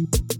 you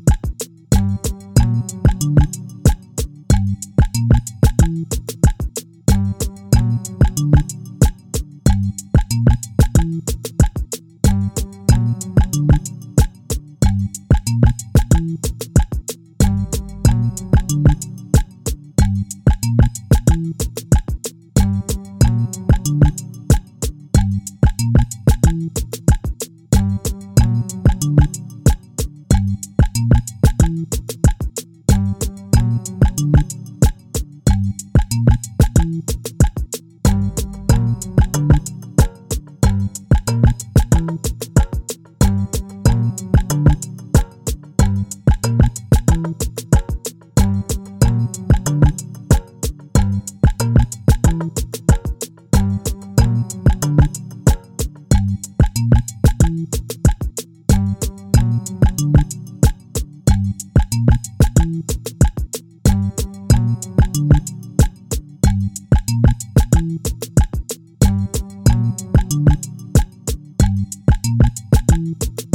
Bye.